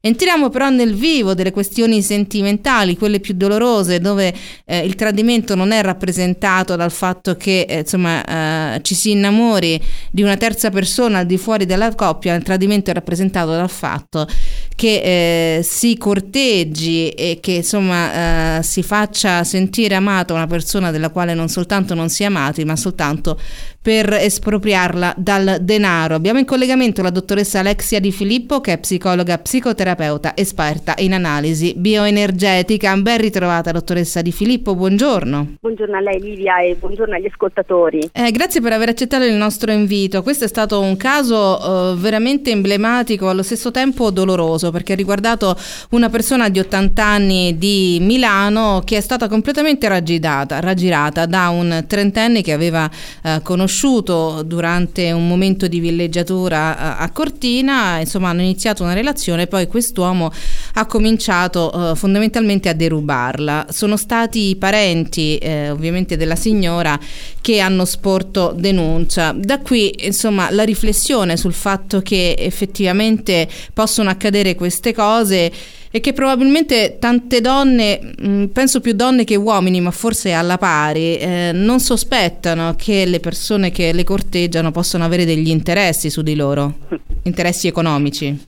Entriamo però nel vivo delle questioni sentimentali, quelle più dolorose, dove eh, il tradimento non è rappresentato dal fatto che eh, insomma, eh, ci si innamori di una terza persona al di fuori della coppia, il tradimento è rappresentato dal fatto che eh, si corteggi e che insomma eh, si faccia sentire amata una persona della quale non soltanto non si è amati, ma soltanto per espropriarla dal denaro. Abbiamo in collegamento la dottoressa Alexia Di Filippo, che è psicologa psicoterapeuta esperta in analisi bioenergetica. Ben ritrovata, dottoressa Di Filippo, buongiorno. Buongiorno a lei Livia e buongiorno agli ascoltatori. Eh, grazie per aver accettato il nostro invito. Questo è stato un caso eh, veramente emblematico, allo stesso tempo doloroso, perché ha riguardato una persona di 80 anni di Milano che è stata completamente raggirata, raggirata da un trentenne che aveva eh, conosciuto conosciuto durante un momento di villeggiatura a Cortina, insomma hanno iniziato una relazione, poi quest'uomo ha cominciato uh, fondamentalmente a derubarla. Sono stati i parenti eh, ovviamente della signora che hanno sporto denuncia. Da qui insomma la riflessione sul fatto che effettivamente possono accadere queste cose e che probabilmente tante donne, mm, penso più donne che uomini, ma forse alla pari, eh, non sospettano che le persone che le corteggiano possano avere degli interessi su di loro, interessi economici.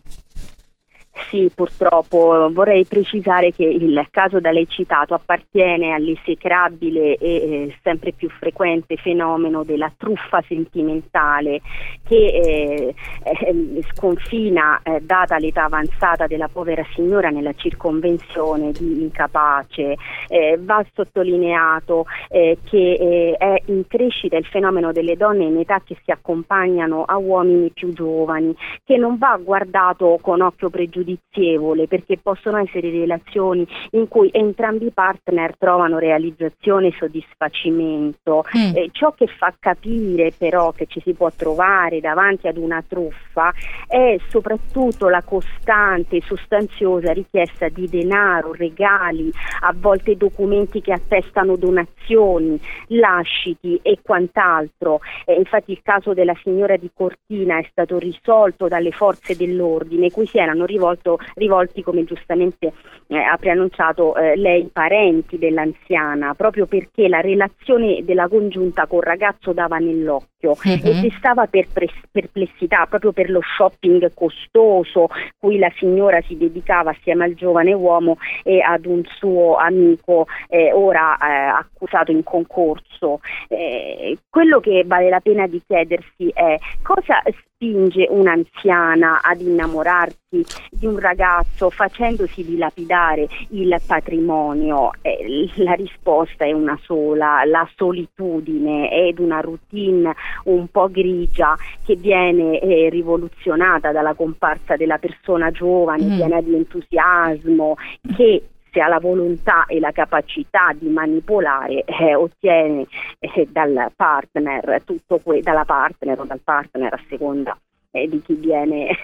Sì, purtroppo vorrei precisare che il caso da lei citato appartiene all'esecrabile e eh, sempre più frequente fenomeno della truffa sentimentale che eh, eh, sconfina, eh, data l'età avanzata della povera signora, nella circonvenzione di incapace. Eh, va sottolineato eh, che è in crescita il fenomeno delle donne in età che si accompagnano a uomini più giovani, che non va guardato con occhio pregiudiziale giustizievole perché possono essere relazioni in cui entrambi i partner trovano realizzazione e soddisfacimento. Mm. Eh, ciò che fa capire però che ci si può trovare davanti ad una truffa è soprattutto la costante e sostanziosa richiesta di denaro, regali, a volte documenti che attestano donazioni, lasciti e quant'altro. Eh, infatti il caso della signora di Cortina è stato risolto dalle forze dell'ordine, cui si erano rivolto stato rivolti, come giustamente eh, ha preannunciato eh, lei, parenti dell'anziana, proprio perché la relazione della congiunta col ragazzo dava nell'occhio uh-huh. e destava per perplessità proprio per lo shopping costoso cui la signora si dedicava assieme al giovane uomo e ad un suo amico eh, ora eh, accusato in concorso. Eh, quello che vale la pena di chiedersi è cosa spinge un'anziana ad innamorarsi di un ragazzo facendosi dilapidare il patrimonio? Eh, la risposta è una sola, la solitudine ed una routine un po' grigia che viene eh, rivoluzionata dalla comparsa della persona giovane, mm. piena di entusiasmo, che se ha la volontà e la capacità di manipolare eh, ottiene eh, dal partner tutto que- dalla partner o dal partner a seconda eh, di chi viene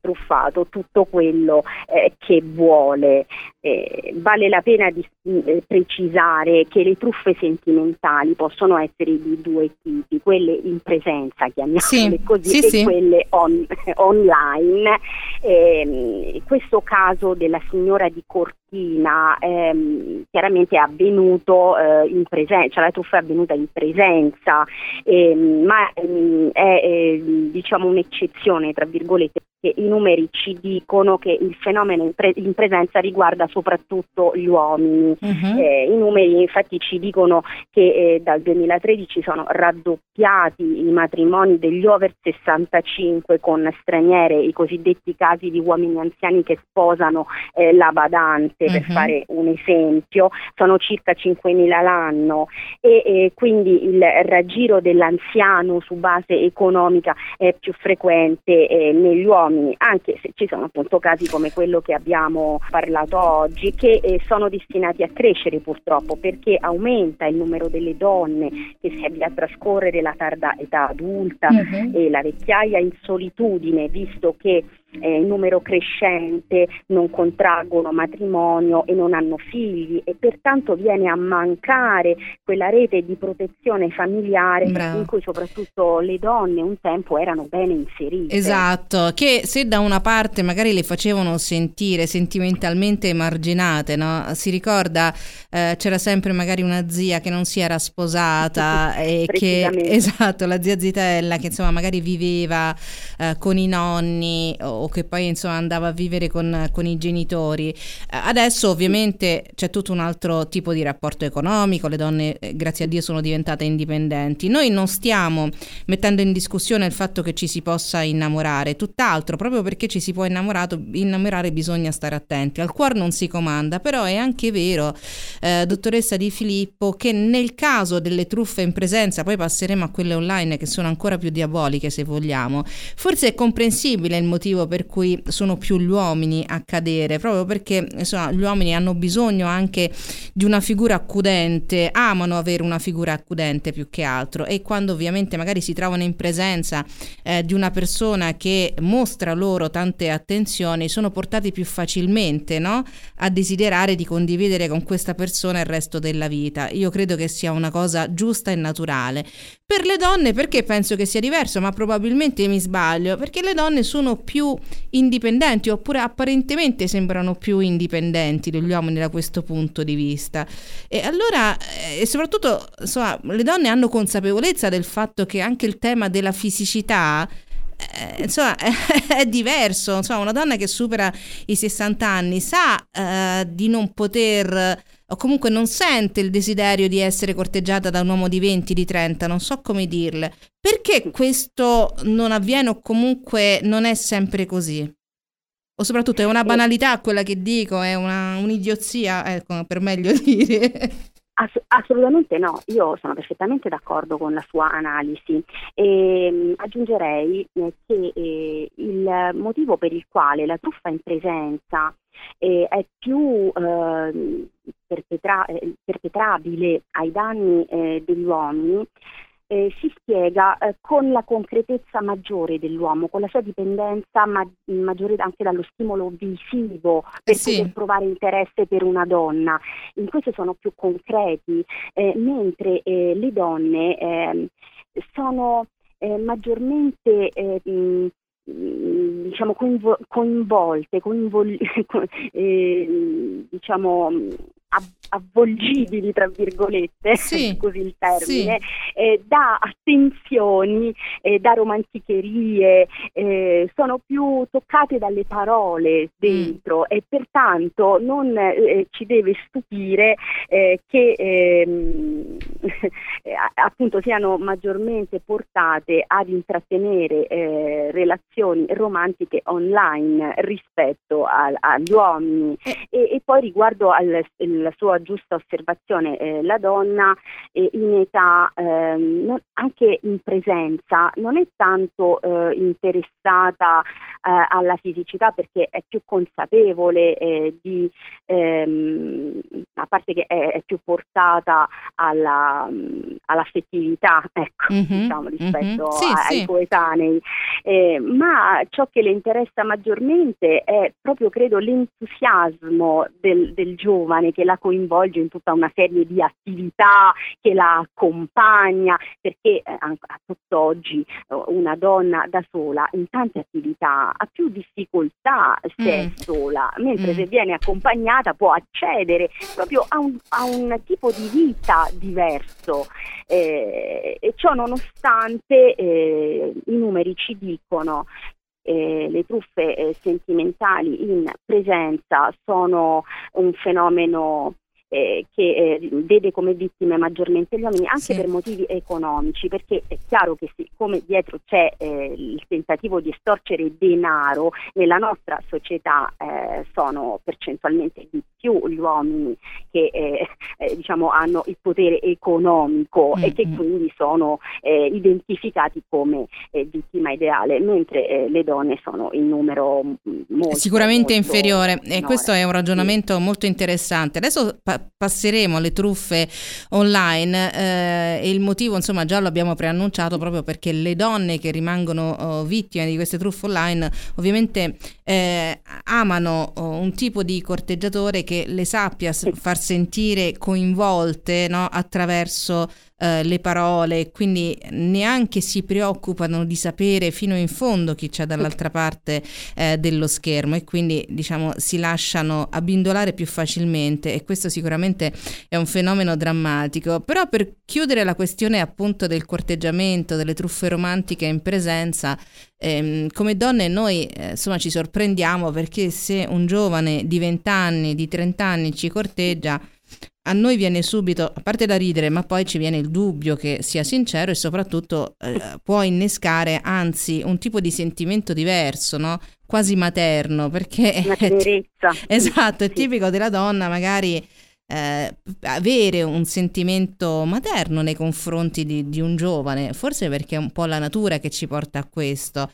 truffato tutto quello eh, che vuole. Eh, vale la pena di, eh, precisare che le truffe sentimentali possono essere di due tipi, quelle in presenza, chiamiamole sì, così, sì, e sì. quelle on, online. Ehm, questo caso della signora di Cortina ehm, chiaramente è avvenuto eh, in presenza, cioè la truffa è avvenuta in presenza, ehm, ma ehm, è eh, diciamo un'eccezione, tra virgolette, che i numeri ci dicono che il fenomeno in, pre- in presenza riguarda soprattutto gli uomini. Uh-huh. Eh, I numeri infatti ci dicono che eh, dal 2013 sono raddoppiati i matrimoni degli over 65 con straniere, i cosiddetti casi di uomini anziani che sposano eh, la badante, uh-huh. per fare un esempio, sono circa 5.000 l'anno e, e quindi il raggiro dell'anziano su base economica è più frequente eh, negli uomini uomini, anche se ci sono appunto casi come quello che abbiamo parlato oggi, che eh, sono destinati a crescere purtroppo perché aumenta il numero delle donne che si avvia a trascorrere la tarda età adulta uh-huh. e la vecchiaia in solitudine, visto che eh, in numero crescente non contraggono matrimonio e non hanno figli e pertanto viene a mancare quella rete di protezione familiare Bravo. in cui soprattutto le donne un tempo erano bene inserite. Esatto, che se da una parte magari le facevano sentire sentimentalmente emarginate, no? si ricorda eh, c'era sempre magari una zia che non si era sposata e che esatto, la zia Zitella che insomma magari viveva eh, con i nonni o che poi insomma andava a vivere con, con i genitori. Eh, adesso ovviamente c'è tutto un altro tipo di rapporto economico, le donne eh, grazie a Dio sono diventate indipendenti. Noi non stiamo mettendo in discussione il fatto che ci si possa innamorare, tutt'altro, proprio perché ci si può innamorare bisogna stare attenti. Al cuore non si comanda, però è anche vero, eh, dottoressa Di Filippo, che nel caso delle truffe in presenza, poi passeremo a quelle online che sono ancora più diaboliche se vogliamo, forse è comprensibile il motivo per cui sono più gli uomini a cadere, proprio perché insomma, gli uomini hanno bisogno anche di una figura accudente, amano avere una figura accudente più che altro e quando ovviamente magari si trovano in presenza eh, di una persona che mostra loro tante attenzioni, sono portati più facilmente no? a desiderare di condividere con questa persona il resto della vita. Io credo che sia una cosa giusta e naturale. Per le donne perché penso che sia diverso, ma probabilmente mi sbaglio, perché le donne sono più indipendenti oppure apparentemente sembrano più indipendenti degli uomini da questo punto di vista. E allora, eh, e soprattutto, insomma, le donne hanno consapevolezza del fatto che anche il tema della fisicità eh, insomma è, diverso insomma una donna che supera i 60 anni sa eh, di non poter o comunque non sente il desiderio di essere corteggiata da un uomo di 20, di 30, non so come dirle. Perché questo non avviene o comunque non è sempre così? O soprattutto è una banalità quella che dico, è una, un'idiozia, ecco, per meglio dire. Ass- assolutamente no, io sono perfettamente d'accordo con la sua analisi. E mh, mm, aggiungerei eh, che eh, il motivo per il quale la truffa in presenza eh, è più eh, perpetra- eh, perpetrabile ai danni eh, degli uomini eh, si spiega eh, con la concretezza maggiore dell'uomo, con la sua dipendenza ma- maggiore anche dallo stimolo visivo per sì. poter provare interesse per una donna. In questo sono più concreti, eh, mentre eh, le donne ehm, sono eh, maggiormente mh, eh, diciamo coinvo- coinvolte, coinvol- eh, diciamo avvolgibili, tra virgolette, sì, così il termine, sì. eh, da attenzioni, eh, da romanticherie, eh, sono più toccate dalle parole dentro mm. e pertanto non eh, ci deve stupire eh, che ehm, appunto siano maggiormente portate ad intrattenere eh, relazioni romantiche online rispetto a, agli uomini e, e, poi riguardo al la sua giusta osservazione, eh, la donna eh, in età, ehm, non, anche in presenza, non è tanto eh, interessata eh, alla fisicità perché è più consapevole eh, di, ehm, a parte che è, è più portata alla, all'affettività, ecco, mm-hmm, diciamo, rispetto mm-hmm. sì, a, sì. ai coetanei, ma ciò che le interessa maggiormente è proprio, credo, l'entusiasmo del, del giovane che la la coinvolge in tutta una serie di attività che la accompagna, perché eh, a tutt'oggi eh, una donna da sola in tante attività ha più difficoltà se mm. è sola, mentre mm. se viene accompagnata può accedere proprio a un, a un tipo di vita diverso. Eh, e ciò nonostante eh, i numeri ci dicono eh, le truffe eh, sentimentali in presenza sono un fenomeno eh, che eh, vede come vittime maggiormente gli uomini anche sì. per motivi economici, perché è chiaro che siccome dietro c'è eh, il tentativo di estorcere denaro, nella nostra società eh, sono percentualmente di più gli uomini che eh, eh, diciamo hanno il potere economico mm-hmm. e che mm. quindi sono identificati come vittima ideale, mentre le donne sono in numero molto sicuramente molto inferiore e questo è un ragionamento sì. molto interessante. Adesso pa- passeremo alle truffe online eh, e il motivo insomma già lo abbiamo preannunciato proprio perché le donne che rimangono oh, vittime di queste truffe online ovviamente eh, amano oh, un tipo di corteggiatore che le sappia far sentire coinvolte no, attraverso eh, le parole, quindi neanche si preoccupano di sapere fino in fondo chi c'è dall'altra parte eh, dello schermo e quindi diciamo si lasciano abbindolare più facilmente e questo sicuramente è un fenomeno drammatico. Però per chiudere la questione appunto del corteggiamento, delle truffe romantiche in presenza, ehm, come donne noi eh, insomma ci sorprendiamo perché se un giovane di 20 anni, di 30 anni ci corteggia, a noi viene subito, a parte da ridere, ma poi ci viene il dubbio che sia sincero e soprattutto eh, può innescare, anzi, un tipo di sentimento diverso, no? quasi materno, perché Una tenerezza. esatto, è tipico della donna magari eh, avere un sentimento materno nei confronti di, di un giovane, forse perché è un po' la natura che ci porta a questo.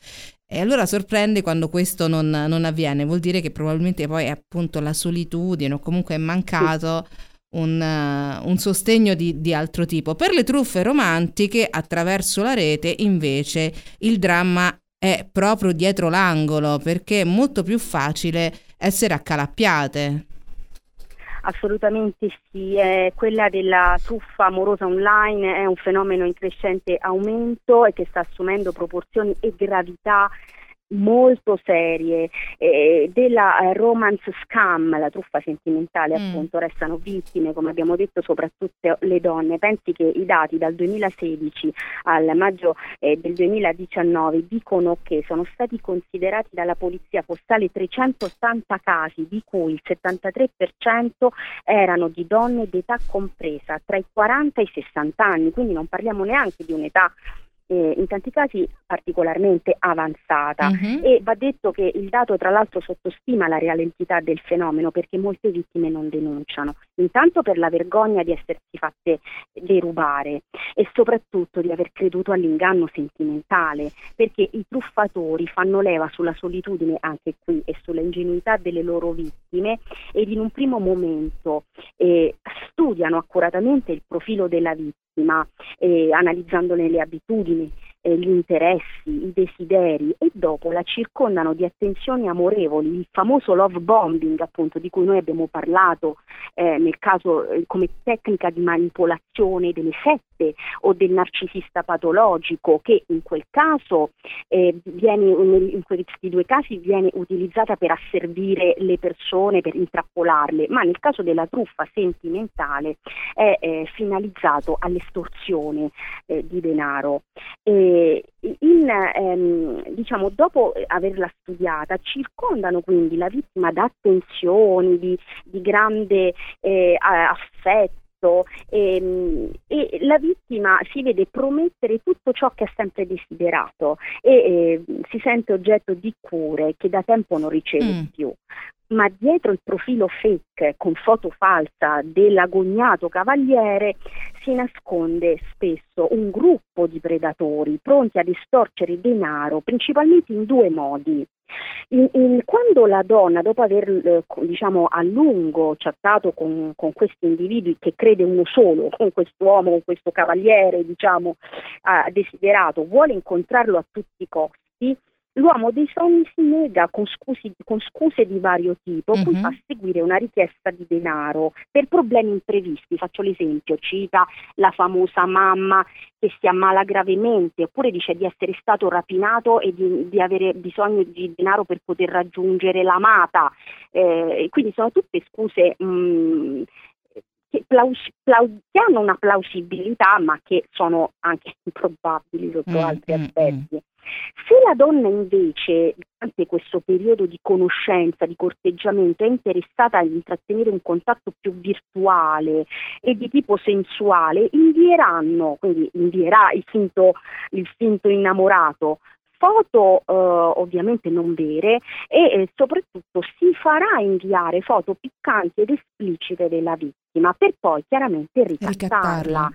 E allora sorprende quando questo non, non, avviene, vuol dire che probabilmente poi è appunto la solitudine o comunque è mancato sì un, uh, un sostegno di, di, altro tipo. Per le truffe romantiche, attraverso la rete, invece, il dramma è proprio dietro l'angolo perché è molto più facile essere accalappiate. Assolutamente sì, eh, quella della truffa amorosa online è un fenomeno in crescente aumento e che sta assumendo proporzioni e gravità molto serie eh, della eh, romance scam, la truffa sentimentale mm. appunto, restano vittime come abbiamo detto soprattutto le donne. Pensi che i dati dal 2016 al maggio eh, del 2019 dicono che sono stati considerati dalla polizia postale 380 casi di cui il 73% erano di donne d'età compresa tra i 40 e i 60 anni, quindi non parliamo neanche di un'età eh, in tanti casi particolarmente avanzata uh-huh. e va detto che il dato tra l'altro sottostima la reale entità del fenomeno perché molte vittime non denunciano, intanto per la vergogna di essersi fatte derubare e soprattutto di aver creduto all'inganno sentimentale perché i truffatori fanno leva sulla solitudine anche qui e sulla ingenuità delle loro vittime ed in un primo momento eh, studiano accuratamente il profilo della vittima vittima, eh, analizzandone le abitudini, eh, gli interessi, i desideri e dopo la circondano di attenzioni amorevoli, il famoso love bombing appunto di cui noi abbiamo parlato eh, nel caso eh, come tecnica di manipolazione delle sette o del narcisista patologico che in quel caso eh, viene, in questi due casi viene utilizzata per asservire le persone, per intrappolarle, ma nel caso della truffa sentimentale è eh, finalizzato all'estorsione eh, di denaro. E in, ehm, diciamo, dopo averla studiata, circondano quindi la vittima da attenzioni, di, di grande eh, affetto e, ehm, e, la vittima si vede promettere tutto ciò che ha sempre desiderato e eh, si sente oggetto di cure che da tempo non riceve mm. più ma dietro il profilo fake con foto falsa dell'agognato cavaliere si nasconde spesso un gruppo di predatori pronti ad estorcere denaro principalmente in due modi. In, in, quando la donna, dopo aver eh, diciamo, a lungo chattato con, con, questi individui che crede uno solo, con quest'uomo, con questo cavaliere, diciamo, ha desiderato, vuole incontrarlo a tutti i costi, L'uomo dei sogni si nega con, scusi, con scuse di vario tipo, uh-huh. cui fa seguire una richiesta di denaro per problemi imprevisti. Faccio l'esempio, cita la famosa mamma che si ammala gravemente, oppure dice di essere stato rapinato e di, di avere bisogno di denaro per poter raggiungere l'amata. Eh, quindi sono tutte scuse mh, mm, che, plaus- plaus- che, hanno una plausibilità ma che sono anche improbabili sotto mm, altri mm, aspetti. Mm. Se la donna invece durante questo periodo di conoscenza, di corteggiamento, è interessata a intrattenere un contatto più virtuale e di tipo sensuale, invieranno, quindi invierà il finto, il finto innamorato foto eh, ovviamente non vere e eh, soprattutto si farà inviare foto piccanti ed esplicite della vittima per poi chiaramente ricattarla.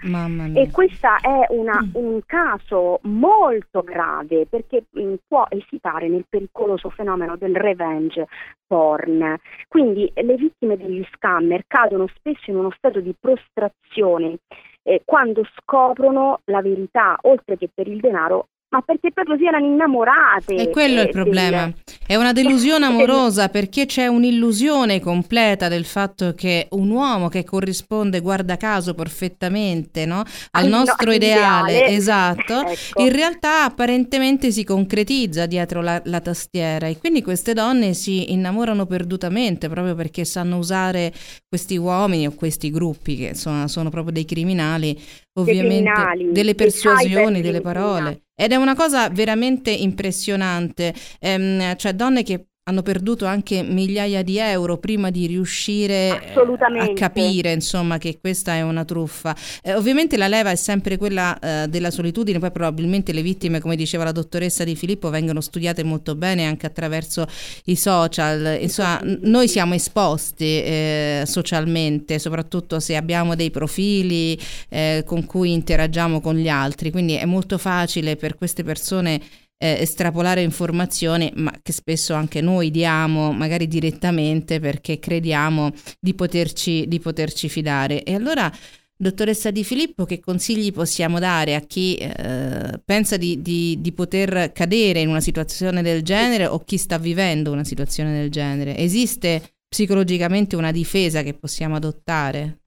E questo è una, mm. un caso molto grave perché mh, mm, può esitare nel pericoloso fenomeno del revenge porn. Quindi le vittime degli scammer cadono spesso in uno stato di prostrazione eh, quando scoprono la verità, oltre che per il denaro, ma perché proprio si erano innamorate. E quello è il problema. Del... È una delusione amorosa perché c'è un'illusione completa del fatto che un uomo che corrisponde, guarda caso, perfettamente no? al nostro no, ideale, ideale, esatto, ecco. in realtà apparentemente si concretizza dietro la, la, tastiera e quindi queste donne si innamorano perdutamente proprio perché sanno usare questi uomini o questi gruppi che insomma sono proprio dei criminali, ovviamente criminali, delle persuasioni, delle parole. Ed è una cosa veramente impressionante, ehm, cioè donne che hanno perduto anche migliaia di euro prima di riuscire a capire insomma che questa è una truffa. Eh, ovviamente la leva è sempre quella eh, della solitudine, poi probabilmente le vittime, come diceva la dottoressa Di Filippo, vengono studiate molto bene anche attraverso i social. Insomma, noi siamo esposti eh, socialmente, soprattutto se abbiamo dei profili eh, con cui interagiamo con gli altri, quindi è molto facile per queste persone eh, estrapolare informazioni, ma che spesso anche noi diamo, magari direttamente, perché crediamo di poterci, di poterci fidare. E allora, dottoressa Di Filippo, che consigli possiamo dare a chi eh, pensa di, di, di poter cadere in una situazione del genere o chi sta vivendo una situazione del genere? Esiste psicologicamente una difesa che possiamo adottare?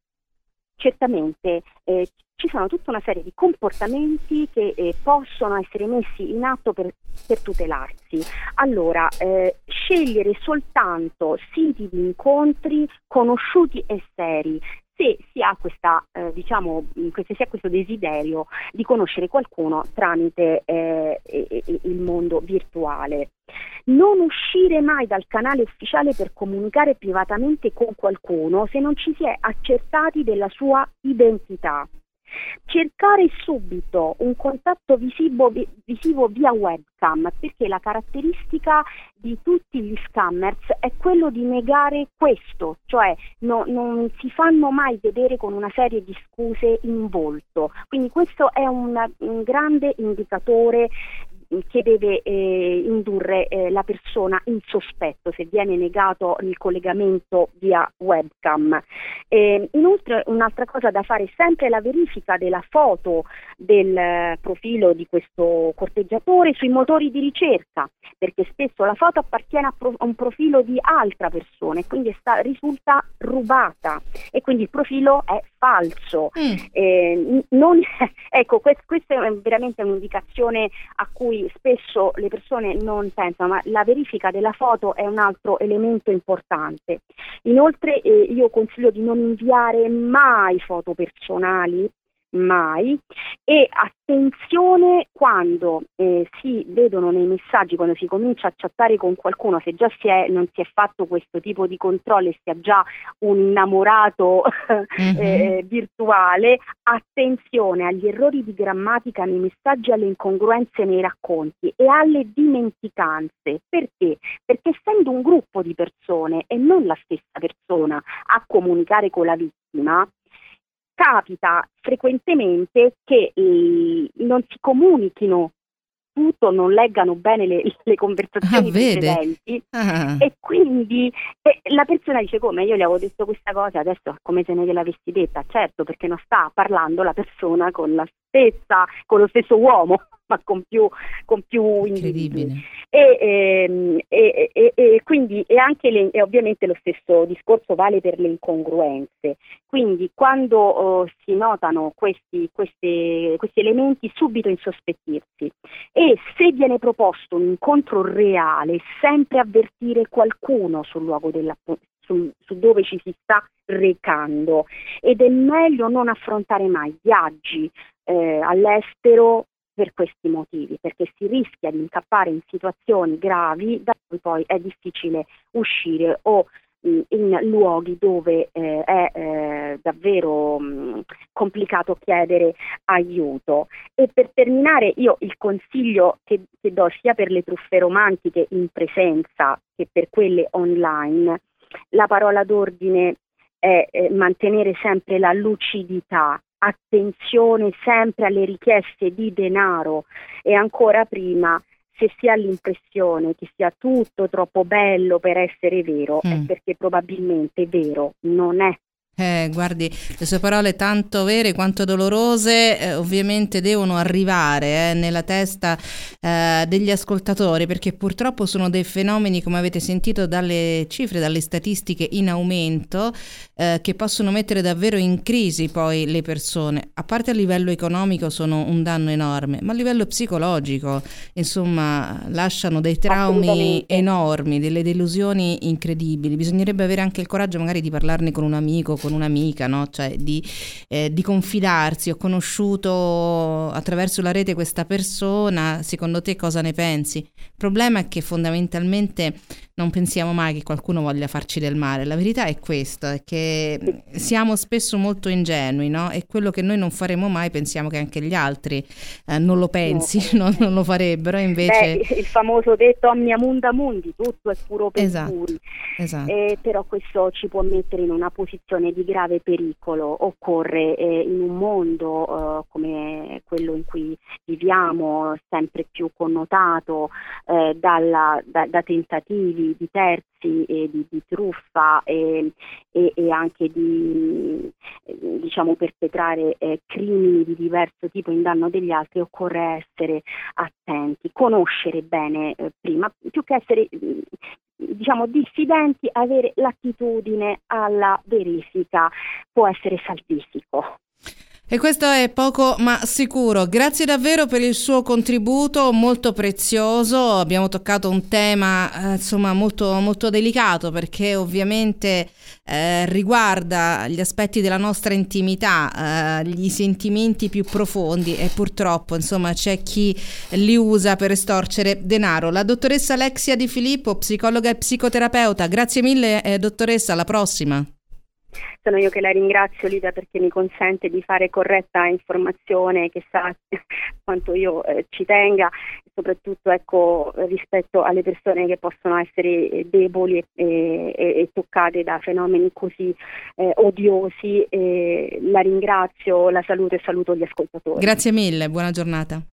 Certamente, eh, ci sono tutta una serie di comportamenti che eh, possono essere messi in atto per, per tutelarsi. Allora, eh, scegliere soltanto siti di incontri conosciuti e seri, se si ha, questa, eh, diciamo, se si ha questo desiderio di conoscere qualcuno tramite eh, il mondo virtuale. Non uscire mai dal canale ufficiale per comunicare privatamente con qualcuno se non ci si è accertati della sua identità. Cercare subito un contatto visivo, visivo, via webcam perché la caratteristica di tutti gli scammers è quello di negare questo, cioè no, non si fanno mai vedere con una serie di scuse in volto. Quindi questo è una, un grande indicatore che deve eh, indurre eh, la persona in sospetto se viene negato il collegamento via webcam. Eh, inoltre un'altra cosa da fare è sempre la verifica della foto del profilo di questo corteggiatore sui motori di ricerca, perché spesso la foto appartiene a, pro- a un profilo di altra persona e quindi sta, risulta rubata e quindi il profilo è falso. Mm. Eh, non, ecco, quest- questa è veramente un'indicazione a cui spesso le persone non pensano, ma la verifica della foto è un altro elemento importante. Inoltre eh, io consiglio di non inviare mai foto personali mai e attenzione quando eh, si vedono nei messaggi, quando si comincia a chattare con qualcuno, se già si è, non si è fatto questo tipo di controllo e si ha già un innamorato mm-hmm. eh, virtuale, attenzione agli errori di grammatica nei messaggi, alle incongruenze nei racconti e alle dimenticanze. Perché? Perché essendo un gruppo di persone e non la stessa persona a comunicare con la vittima, capita frequentemente che eh, non si comunichino tutto, non leggano bene le, le conversazioni ah, precedenti. Ah. e quindi eh, la persona dice come? Io gli avevo detto questa cosa adesso come se non gliel'avessi detta. Certo perché non sta parlando la persona con la stessa con lo stesso uomo ma con più, con più individui. E, ehm, e, e, e, quindi e anche le, e ovviamente lo stesso discorso vale per le incongruenze. Quindi quando oh, si notano questi, queste, questi elementi subito insospettirsi e se viene proposto un incontro reale sempre avvertire qualcuno sul luogo della, su, su, dove ci si sta recando ed è meglio non affrontare mai viaggi eh, all'estero per questi motivi, perché si rischia di incappare in situazioni gravi da cui poi è difficile uscire o in luoghi dove eh, è eh, davvero mh, complicato chiedere aiuto. E per terminare io il consiglio che, che do sia per le truffe romantiche in presenza che per quelle online, la parola d'ordine è eh, mantenere sempre la lucidità, attenzione sempre alle richieste di denaro e ancora prima se si ha l'impressione che sia tutto troppo bello per essere vero, mm. è perché probabilmente vero non è. Eh, guardi, le sue parole tanto vere quanto dolorose eh, ovviamente devono arrivare eh, nella testa eh, degli ascoltatori perché purtroppo sono dei fenomeni, come avete sentito dalle cifre, dalle statistiche in aumento, eh, che possono mettere davvero in crisi poi le persone. A parte a livello economico sono un danno enorme, ma a livello psicologico, insomma, lasciano dei traumi enormi, delle delusioni incredibili. Bisognerebbe avere anche il coraggio magari di parlarne con un amico, con un'amica, no? cioè di, eh, di, confidarsi. Ho conosciuto attraverso la rete questa persona, secondo te cosa ne pensi? Il problema è che fondamentalmente non pensiamo mai che qualcuno voglia farci del male. La verità è questa, è che siamo spesso molto ingenui, no? E quello che noi non faremo mai pensiamo che anche gli altri eh, non lo pensi, no. non, non, lo farebbero, invece... Beh, il famoso detto omnia munda mundi, tutto è puro per esatto, puri. Esatto. Eh, però questo ci può mettere in una posizione di grave pericolo. Occorre eh, in un mondo eh, come quello in cui viviamo, sempre più connotato eh, dalla, da, da tentativi di, terzi e di, di truffa e, e, e, anche di diciamo, perpetrare eh, crimini di diverso tipo in danno degli altri, occorre essere attenti, conoscere bene eh, prima, più che essere diciamo diffidenti, avere l'attitudine alla verifica può essere salvifico. E questo è poco ma sicuro. Grazie davvero per il suo contributo molto prezioso. Abbiamo toccato un tema eh, insomma molto, molto delicato perché ovviamente eh, riguarda gli aspetti della nostra intimità, eh, gli sentimenti più profondi e purtroppo insomma c'è chi li usa per estorcere denaro. La dottoressa Alexia Di Filippo, psicologa e psicoterapeuta. Grazie mille eh, dottoressa, alla prossima. Sono io che la ringrazio Lida perché mi consente di fare corretta informazione che sa quanto io eh, ci tenga, soprattutto ecco, rispetto alle persone che possono essere deboli e, e, e toccate da fenomeni così eh, odiosi. la ringrazio, la saluto e saluto gli ascoltatori. Grazie mille, buona giornata.